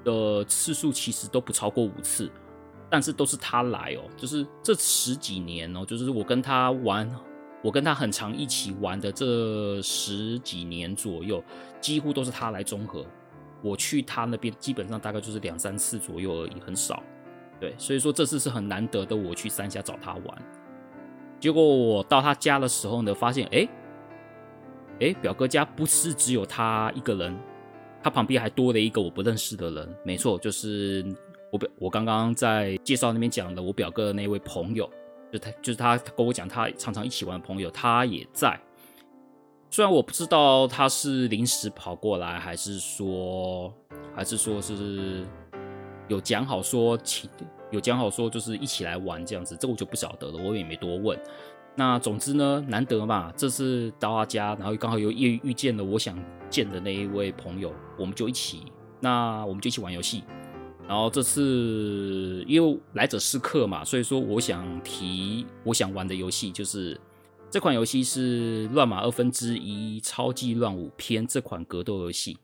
的次数其实都不超过五次，但是都是他来哦，就是这十几年哦，就是我跟他玩，我跟他很常一起玩的这十几年左右，几乎都是他来中和，我去他那边基本上大概就是两三次左右而已，很少。对，所以说这次是很难得的，我去三峡找他玩。结果我到他家的时候呢，发现，哎，哎，表哥家不是只有他一个人，他旁边还多了一个我不认识的人。没错，就是我表，我刚刚在介绍那边讲的我表哥的那位朋友，就他，就是他跟我讲他常常一起玩的朋友，他也在。虽然我不知道他是临时跑过来，还是说，还是说是。有讲好说，请有讲好说，就是一起来玩这样子，这我就不晓得了，我也没多问。那总之呢，难得嘛，这次到他家，然后刚好又遇遇见了我想见的那一位朋友，我们就一起，那我们就一起玩游戏。然后这次因为来者是客嘛，所以说我想提我想玩的游戏，就是这款游戏是《乱马二分之一超级乱舞篇》这款格斗游戏。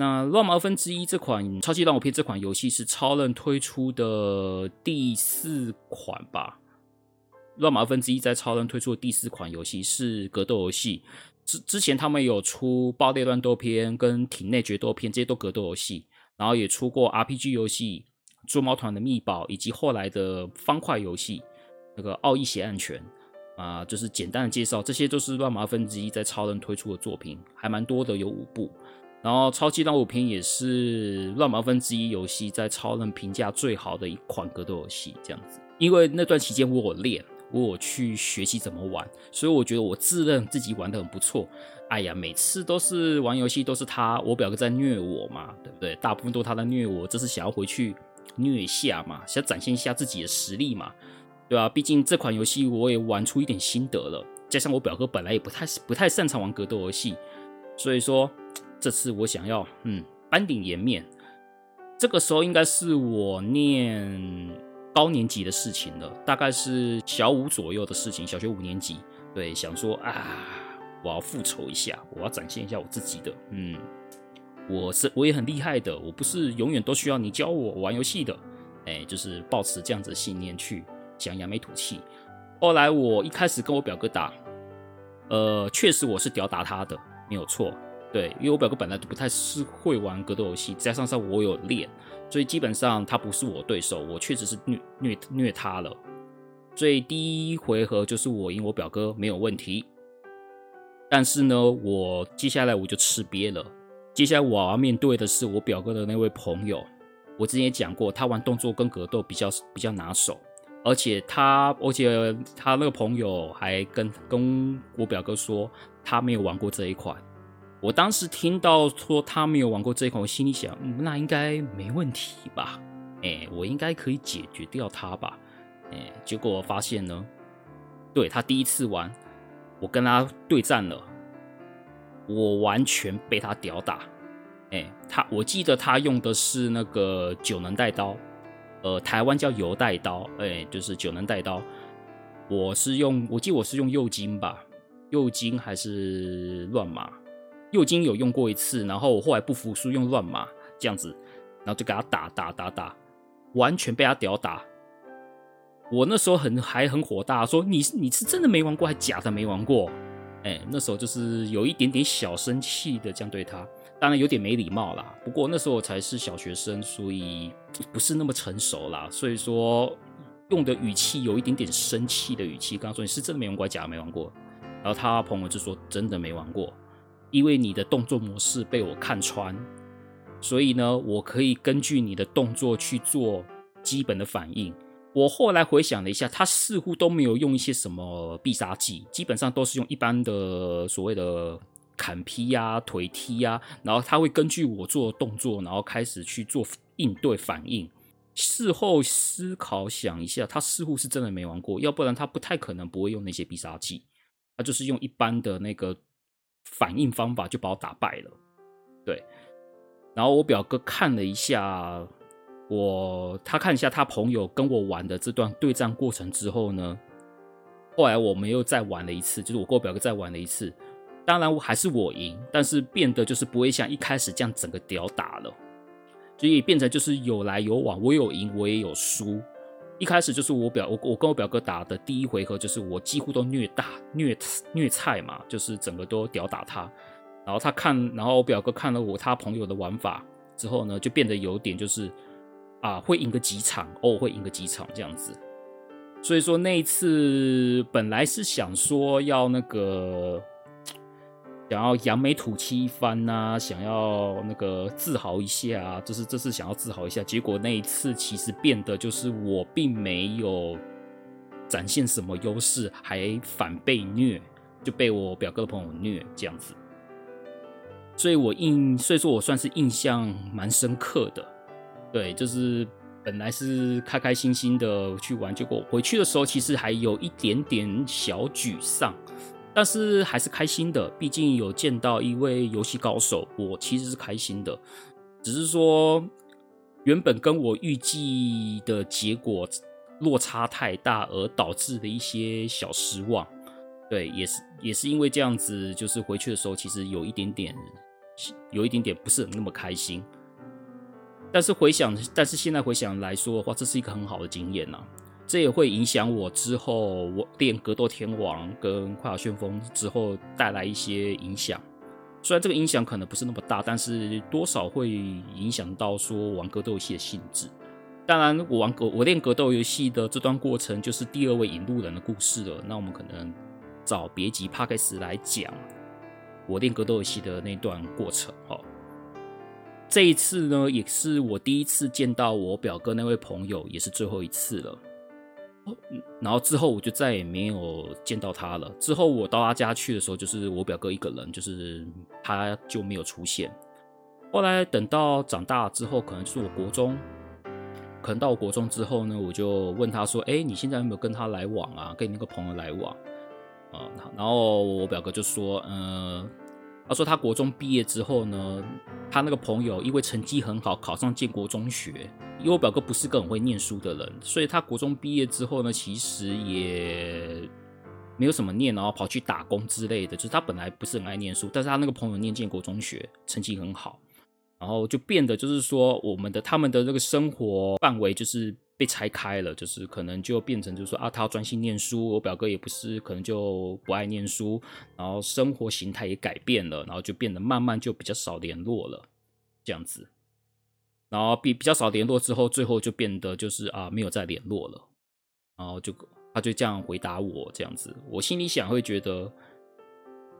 那《乱麻二分之一》这款超级乱舞片这款游戏是超任推出的第四款吧？《乱麻二分之一》在超任推出的第四款游戏是格斗游戏。之之前他们有出《爆裂乱斗篇》跟《体内决斗篇》，这些都格斗游戏。然后也出过 RPG 游戏《捉猫团的秘宝》，以及后来的方块游戏那个《奥义血案拳》啊，就是简单的介绍，这些都是《乱麻分之一》在超人推出的作品，还蛮多的，有五部。然后超级乱舞篇也是乱麻分之一游戏在超人评价最好的一款格斗游戏，这样子。因为那段期间我有练，我有去学习怎么玩，所以我觉得我自认自己玩得很不错。哎呀，每次都是玩游戏都是他，我表哥在虐我嘛，对不对？大部分都他在虐我，这是想要回去虐一下嘛，想展现一下自己的实力嘛，对吧？毕竟这款游戏我也玩出一点心得了，加上我表哥本来也不太不太擅长玩格斗游戏，所以说。这次我想要，嗯，班顶颜面。这个时候应该是我念高年级的事情了，大概是小五左右的事情，小学五年级。对，想说啊，我要复仇一下，我要展现一下我自己的，嗯，我是我也很厉害的，我不是永远都需要你教我玩游戏的，哎，就是抱持这样子的信念去想扬眉吐气。后来我一开始跟我表哥打，呃，确实我是吊打他的，没有错。对，因为我表哥本来都不太是会玩格斗游戏，加上上我有练，所以基本上他不是我对手，我确实是虐虐虐他了。所以第一回合就是我赢我表哥没有问题，但是呢，我接下来我就吃瘪了。接下来我要面对的是我表哥的那位朋友，我之前也讲过，他玩动作跟格斗比较比较拿手，而且他，而且他那个朋友还跟跟我表哥说，他没有玩过这一款。我当时听到说他没有玩过这一款，我心里想，那应该没问题吧？哎，我应该可以解决掉他吧？哎，结果我发现呢，对，他第一次玩，我跟他对战了，我完全被他屌打。哎，他我记得他用的是那个九能带刀，呃，台湾叫油带刀，哎，就是九能带刀。我是用，我记得我是用右金吧，右金还是乱马？右金有用过一次，然后我后来不服输，用乱码这样子，然后就给他打打打打，完全被他屌打。我那时候很还很火大，说你你是真的没玩过，还假的没玩过？哎，那时候就是有一点点小生气的这样对他，当然有点没礼貌啦。不过那时候我才是小学生，所以不是那么成熟啦，所以说用的语气有一点点生气的语气，刚说你是真的没玩过，还假的没玩过？然后他朋友就说真的没玩过。因为你的动作模式被我看穿，所以呢，我可以根据你的动作去做基本的反应。我后来回想了一下，他似乎都没有用一些什么必杀技，基本上都是用一般的所谓的砍劈呀、腿踢呀，然后他会根据我做的动作，然后开始去做应对反应。事后思考想一下，他似乎是真的没玩过，要不然他不太可能不会用那些必杀技，他就是用一般的那个。反应方法就把我打败了，对。然后我表哥看了一下我，他看一下他朋友跟我玩的这段对战过程之后呢，后来我们又再玩了一次，就是我跟我表哥再玩了一次。当然我还是我赢，但是变得就是不会像一开始这样整个屌打了，所以变成就是有来有往，我有赢，我也有输。一开始就是我表我我跟我表哥打的第一回合，就是我几乎都虐大虐虐菜嘛，就是整个都屌打他。然后他看，然后我表哥看了我他朋友的玩法之后呢，就变得有点就是啊，会赢个几场，偶尔会赢个几场这样子。所以说那一次本来是想说要那个。想要扬眉吐气一番呐、想要那个自豪一下啊，就是这次想要自豪一下，结果那一次其实变得就是我并没有展现什么优势，还反被虐，就被我表哥的朋友虐这样子，所以我印，所以说我算是印象蛮深刻的，对，就是本来是开开心心的去玩，结果回去的时候其实还有一点点小沮丧。但是还是开心的，毕竟有见到一位游戏高手，我其实是开心的。只是说，原本跟我预计的结果落差太大，而导致的一些小失望。对，也是也是因为这样子，就是回去的时候，其实有一点点，有一点点不是那么开心。但是回想，但是现在回想来说的话，这是一个很好的经验呐。这也会影响我之后我练格斗天王跟快打旋风之后带来一些影响。虽然这个影响可能不是那么大，但是多少会影响到说玩格斗游戏的性质。当然，我玩格我练格斗游戏的这段过程就是第二位引路人的故事了。那我们可能找别集 Podcast 来讲我练格斗游戏的那段过程。哈，这一次呢，也是我第一次见到我表哥那位朋友，也是最后一次了。然后之后我就再也没有见到他了。之后我到他家去的时候，就是我表哥一个人，就是他就没有出现。后来等到长大之后，可能是我国中，可能到我国中之后呢，我就问他说：“哎，你现在有没有跟他来往啊？跟你那个朋友来往？”啊，然后我表哥就说：“嗯。”他说他国中毕业之后呢，他那个朋友因为成绩很好，考上建国中学。因为我表哥不是个很会念书的人，所以他国中毕业之后呢，其实也没有什么念，然后跑去打工之类的。就是他本来不是很爱念书，但是他那个朋友念建国中学，成绩很好，然后就变得就是说，我们的他们的这个生活范围就是。被拆开了，就是可能就变成就是说啊，他要专心念书，我表哥也不是，可能就不爱念书，然后生活形态也改变了，然后就变得慢慢就比较少联络了，这样子，然后比比较少联络之后，最后就变得就是啊，没有再联络了，然后就他就这样回答我这样子，我心里想会觉得。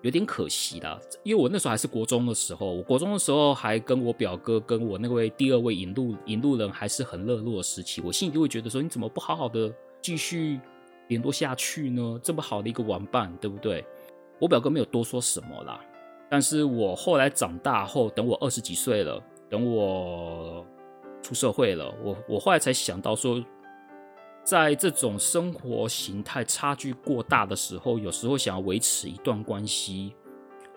有点可惜啦，因为我那时候还是国中的时候，我国中的时候还跟我表哥跟我那位第二位引路引路人还是很热络的时期，我心里就会觉得说，你怎么不好好的继续联络下去呢？这么好的一个玩伴，对不对？我表哥没有多说什么啦。但是我后来长大后，等我二十几岁了，等我出社会了，我我后来才想到说，在这种生活形态差距过大的时候，有时候想要维持一段关系，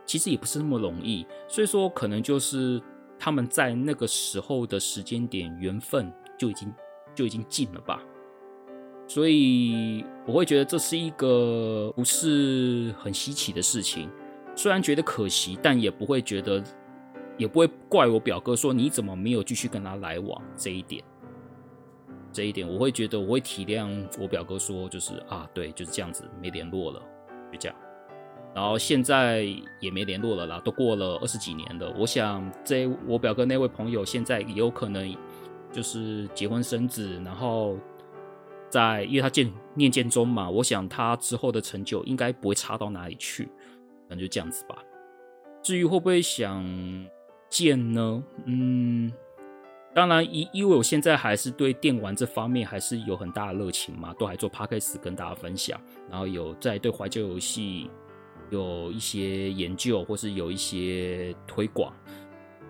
其实也不是那么容易。所以说，可能就是他们在那个时候的时间点，缘分就已经就已经尽了吧。所以我会觉得这是一个不是很稀奇的事情。虽然觉得可惜，但也不会觉得，也不会怪我表哥说，你怎么没有继续跟他来往这一点。这一点我会觉得我会体谅我表哥说，就是啊，对，就是这样子，没联络了，就这样。然后现在也没联络了啦，都过了二十几年了。我想这我表哥那位朋友现在也有可能就是结婚生子，然后在因为他建念建中嘛，我想他之后的成就应该不会差到哪里去。那就这样子吧。至于会不会想见呢？嗯，当然，因因为我现在还是对电玩这方面还是有很大的热情嘛，都还做 podcast 跟大家分享，然后有在对怀旧游戏有一些研究，或是有一些推广。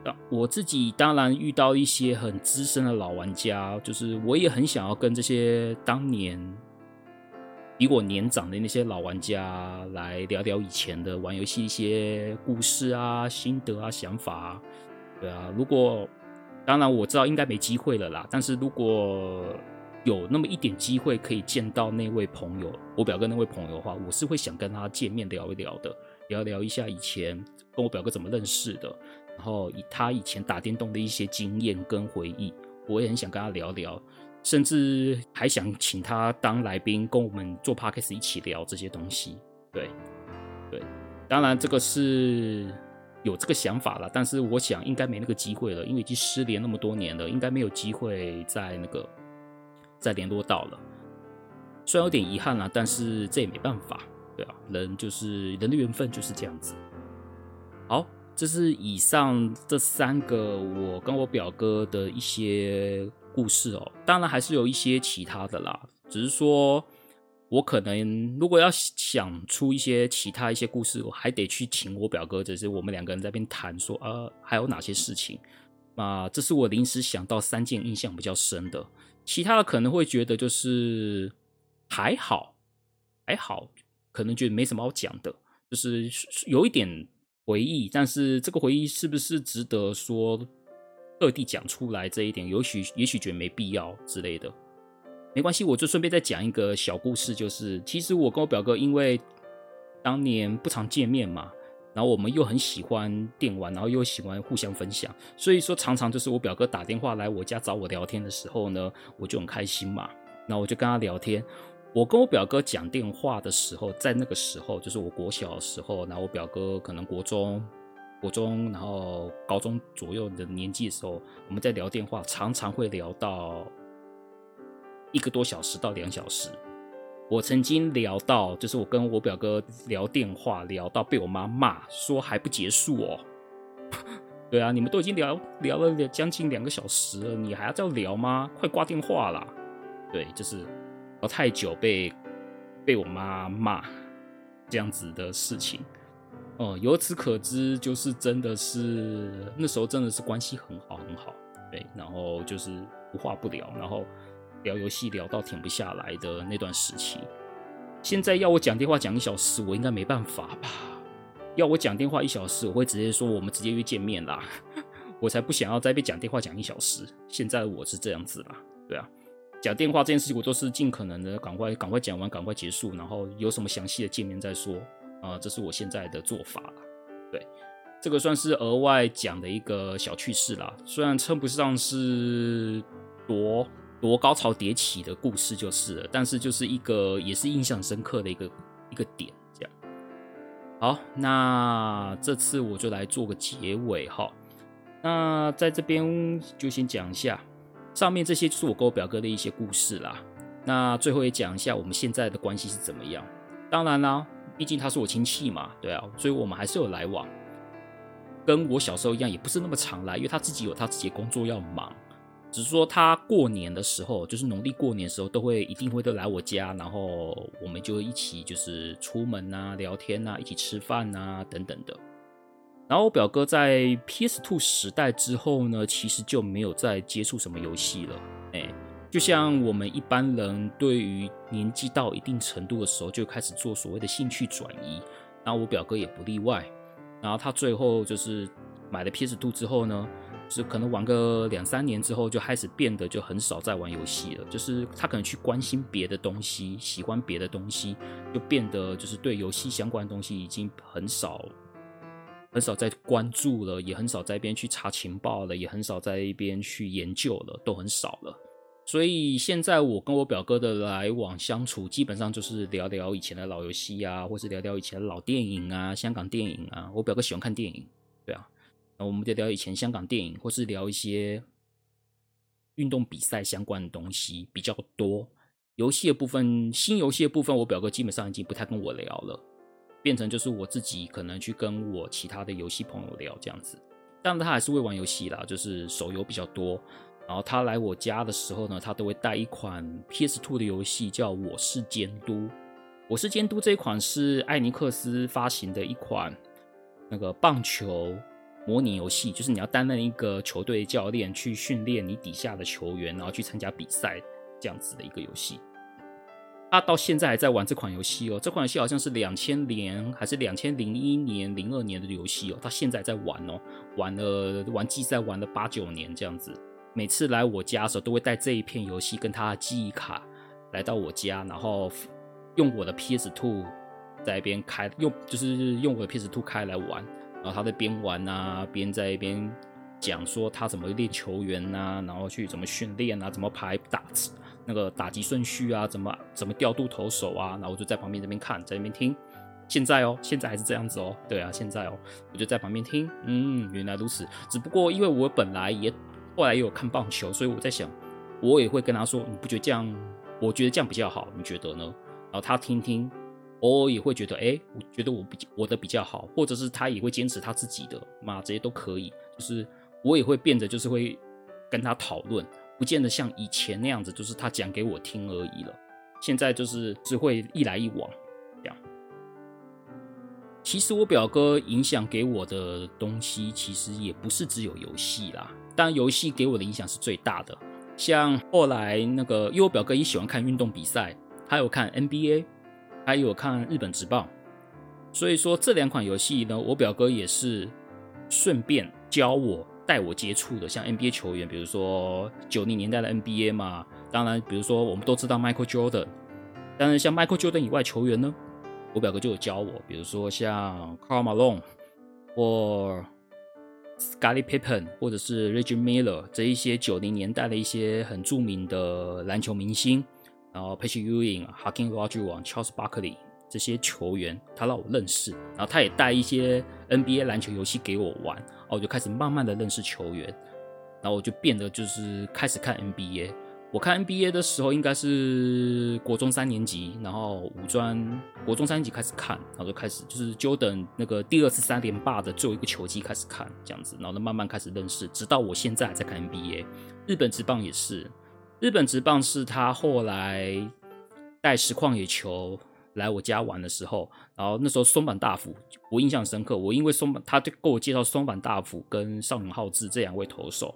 那我自己当然遇到一些很资深的老玩家，就是我也很想要跟这些当年。比我年长的那些老玩家来聊聊以前的玩游戏一些故事啊、心得啊、想法啊，对啊。如果当然我知道应该没机会了啦，但是如果有那么一点机会可以见到那位朋友，我表哥那位朋友的话，我是会想跟他见面聊一聊的，聊聊一下以前跟我表哥怎么认识的，然后以他以前打电动的一些经验跟回忆，我也很想跟他聊聊。甚至还想请他当来宾，跟我们做 podcast 一起聊这些东西。对，对，当然这个是有这个想法了，但是我想应该没那个机会了，因为已经失联那么多年了，应该没有机会再那个再联络到了。虽然有点遗憾啦，但是这也没办法。对啊，人就是人的缘分就是这样子。好，这是以上这三个我跟我表哥的一些。故事哦，当然还是有一些其他的啦，只是说我可能如果要想出一些其他一些故事，我还得去请我表哥，就是我们两个人在边谈说，呃，还有哪些事情啊？这是我临时想到三件印象比较深的，其他的可能会觉得就是还好，还好，可能觉得没什么好讲的，就是有一点回忆，但是这个回忆是不是值得说？特地讲出来这一点，也许也许觉得没必要之类的，没关系，我就顺便再讲一个小故事，就是其实我跟我表哥因为当年不常见面嘛，然后我们又很喜欢电玩，然后又喜欢互相分享，所以说常常就是我表哥打电话来我家找我聊天的时候呢，我就很开心嘛，然后我就跟他聊天。我跟我表哥讲电话的时候，在那个时候就是我国小的时候，然后我表哥可能国中。国中，然后高中左右的年纪的时候，我们在聊电话，常常会聊到一个多小时到两小时。我曾经聊到，就是我跟我表哥聊电话，聊到被我妈骂，说还不结束哦。对啊，你们都已经聊聊了将近两个小时了，你还要再聊吗？快挂电话啦！对，就是聊太久被被我妈骂这样子的事情。哦，由此可知，就是真的是那时候真的是关系很好很好，对，然后就是无话不聊，然后聊游戏聊到停不下来的那段时期。现在要我讲电话讲一小时，我应该没办法吧？要我讲电话一小时，我会直接说我们直接约见面啦，我才不想要再被讲电话讲一小时。现在我是这样子啦，对啊，讲电话这件事情我都是尽可能的赶快赶快讲完，赶快结束，然后有什么详细的见面再说。啊、呃，这是我现在的做法了。对，这个算是额外讲的一个小趣事啦。虽然称不上是多多高潮迭起的故事就是了，但是就是一个也是印象深刻的一个一个点。这样，好，那这次我就来做个结尾哈。那在这边就先讲一下，上面这些就是我跟我表哥的一些故事啦。那最后也讲一下我们现在的关系是怎么样。当然啦。毕竟他是我亲戚嘛，对啊，所以我们还是有来往，跟我小时候一样，也不是那么常来，因为他自己有他自己的工作要忙，只是说他过年的时候，就是农历过年的时候，都会一定会都来我家，然后我们就一起就是出门啊、聊天啊、一起吃饭啊等等的。然后我表哥在 PS Two 时代之后呢，其实就没有再接触什么游戏了。哎，就像我们一般人对于年纪到一定程度的时候，就开始做所谓的兴趣转移。然后我表哥也不例外。然后他最后就是买了 PS Two 之后呢，是可能玩个两三年之后，就开始变得就很少再玩游戏了。就是他可能去关心别的东西，喜欢别的东西，就变得就是对游戏相关的东西已经很少。很少在关注了，也很少在一边去查情报了，也很少在一边去研究了，都很少了。所以现在我跟我表哥的来往相处，基本上就是聊聊以前的老游戏啊，或是聊聊以前的老电影啊，香港电影啊。我表哥喜欢看电影，我们就聊以前香港电影，或是聊一些运动比赛相关的东西比较多。游戏的部分，新游戏的部分，我表哥基本上已经不太跟我聊了。变成就是我自己可能去跟我其他的游戏朋友聊这样子，但他还是会玩游戏啦，就是手游比较多。然后他来我家的时候呢，他都会带一款 PS2 的游戏，叫《我是监督》。《我是监督》这一款是艾尼克斯发行的一款那个棒球模拟游戏，就是你要担任一个球队教练，去训练你底下的球员，然后去参加比赛这样子的一个游戏。他到现在还在玩这款游戏哦，这款游戏好像是两千年还是两千零一年、零二年的游戏哦，他现在在玩哦，玩了玩季赛玩了八九年这样子。每次来我家的时候，都会带这一片游戏跟他的记忆卡来到我家，然后用我的 PS Two 在一边开，用就是用我的 PS Two 开来玩，然后他在边玩啊，边在一边讲说他怎么练球员啊，然后去怎么训练啊，怎么排打。那个打击顺序啊，怎么怎么调度投手啊，然后我就在旁边这边看，在那边听。现在哦，现在还是这样子哦，对啊，现在哦，我就在旁边听。嗯，原来如此。只不过因为我本来也后来也有看棒球，所以我在想，我也会跟他说，你不觉得这样？我觉得这样比较好，你觉得呢？然后他听听，偶尔也会觉得，哎，我觉得我比我的比较好，或者是他也会坚持他自己的嘛，这些都可以。就是我也会变得就是会跟他讨论。不见得像以前那样子，就是他讲给我听而已了。现在就是只会一来一往这样。其实我表哥影响给我的东西，其实也不是只有游戏啦。当然，游戏给我的影响是最大的。像后来那个，因为我表哥也喜欢看运动比赛，他有看 NBA，还有看日本职棒。所以说这两款游戏呢，我表哥也是顺便教我。带我接触的像 NBA 球员，比如说九零年代的 NBA 嘛，当然，比如说我们都知道 Michael Jordan，当然像 Michael Jordan 以外球员呢，我表哥就有教我，比如说像 Karl Malone 或 Scottie Pippen 或者是 Reggie Miller 这一些九零年代的一些很著名的篮球明星，然后 Patrick Ewing、Hakeem Olajuwon、Charles Barkley 这些球员，他让我认识，然后他也带一些 NBA 篮球游戏给我玩。然后我就开始慢慢的认识球员，然后我就变得就是开始看 NBA。我看 NBA 的时候应该是国中三年级，然后五专国中三年级开始看，然后就开始就是 Jordan 那个第二次三连霸的最后一个球季开始看这样子，然后呢慢慢开始认识，直到我现在还在看 NBA。日本职棒也是，日本职棒是他后来带实况野球。来我家玩的时候，然后那时候松坂大辅，我印象深刻。我因为松坂，他就给我介绍松坂大辅跟少年浩志这两位投手，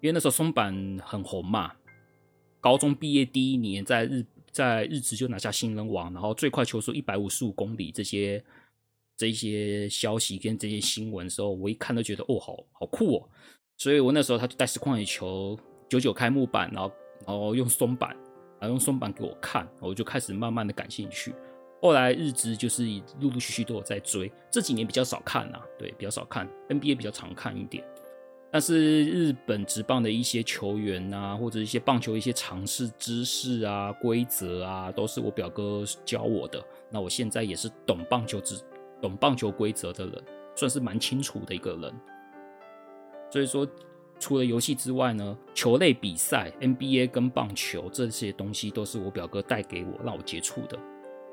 因为那时候松坂很红嘛。高中毕业第一年，在日在日职就拿下新人王，然后最快球速一百五十五公里这些这些消息跟这些新闻的时候，我一看都觉得哦，好好酷哦。所以我那时候他就带实况野球九九开幕版，然后然后用松板，然后。用松板给我看，我就开始慢慢的感兴趣。后来日职就是陆陆续续都有在追，这几年比较少看呐，对，比较少看。NBA 比较常看一点，但是日本职棒的一些球员啊，或者一些棒球一些常识知识啊、规则啊，都是我表哥教我的。那我现在也是懂棒球知、懂棒球规则的人，算是蛮清楚的一个人。所以说。除了游戏之外呢，球类比赛、NBA 跟棒球这些东西都是我表哥带给我，让我接触的。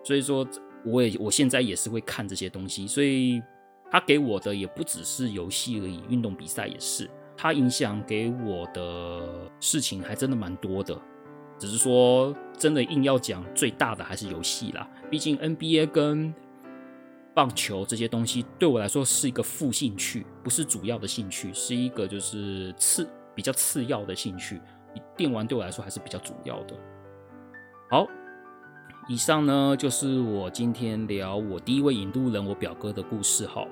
所以说，我也我现在也是会看这些东西。所以他给我的也不只是游戏而已，运动比赛也是。他影响给我的事情还真的蛮多的。只是说，真的硬要讲最大的还是游戏啦。毕竟 NBA 跟棒球这些东西对我来说是一个副兴趣，不是主要的兴趣，是一个就是次比较次要的兴趣。电玩对我来说还是比较主要的。好，以上呢就是我今天聊我第一位引路人我表哥的故事。好，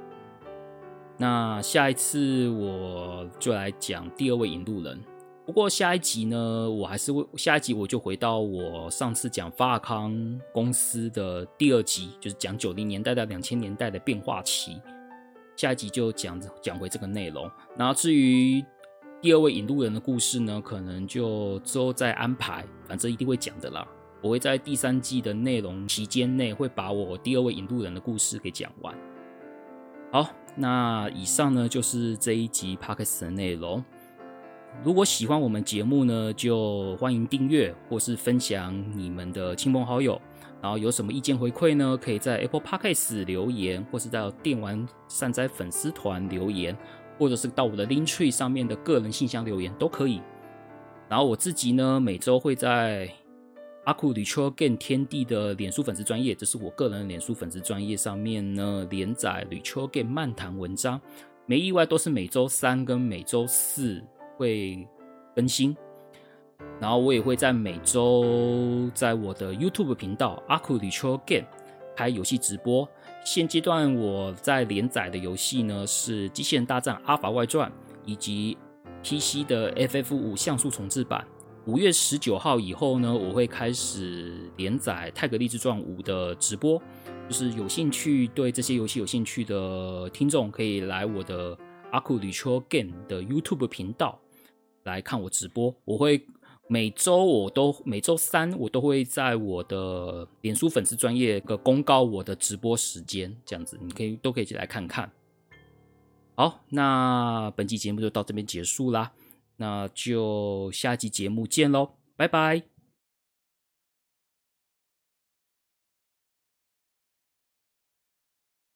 那下一次我就来讲第二位引路人。不过下一集呢，我还是会下一集我就回到我上次讲法尔康公司的第二集，就是讲九零年代到两千年代的变化期。下一集就讲讲回这个内容。然后至于第二位引路人的故事呢，可能就之后再安排，反正一定会讲的啦。我会在第三季的内容期间内会把我第二位引路人的故事给讲完。好，那以上呢就是这一集 Podcast 的内容。如果喜欢我们节目呢，就欢迎订阅或是分享你们的亲朋好友。然后有什么意见回馈呢？可以在 Apple Podcast 留言，或是到电玩善哉粉丝团留言，或者是到我的 Linktree 上面的个人信箱留言都可以。然后我自己呢，每周会在阿酷吕秋 Game 天地的脸书粉丝专页，这是我个人脸书粉丝专页上面呢连载吕秋 Game 漫谈文章，没意外都是每周三跟每周四。会更新，然后我也会在每周在我的 YouTube 频道阿酷吕秋 Game 开游戏直播。现阶段我在连载的游戏呢是《机器人大战阿法外传》以及 PC 的 FF 五像素重置版。五月十九号以后呢，我会开始连载《太合立志传五》的直播，就是有兴趣对这些游戏有兴趣的听众可以来我的阿酷吕秋 Game 的 YouTube 频道。来看我直播，我会每周我都每周三我都会在我的脸书粉丝专业个公告我的直播时间，这样子你可以都可以一起来看看。好，那本期节目就到这边结束啦，那就下期节目见喽，拜拜。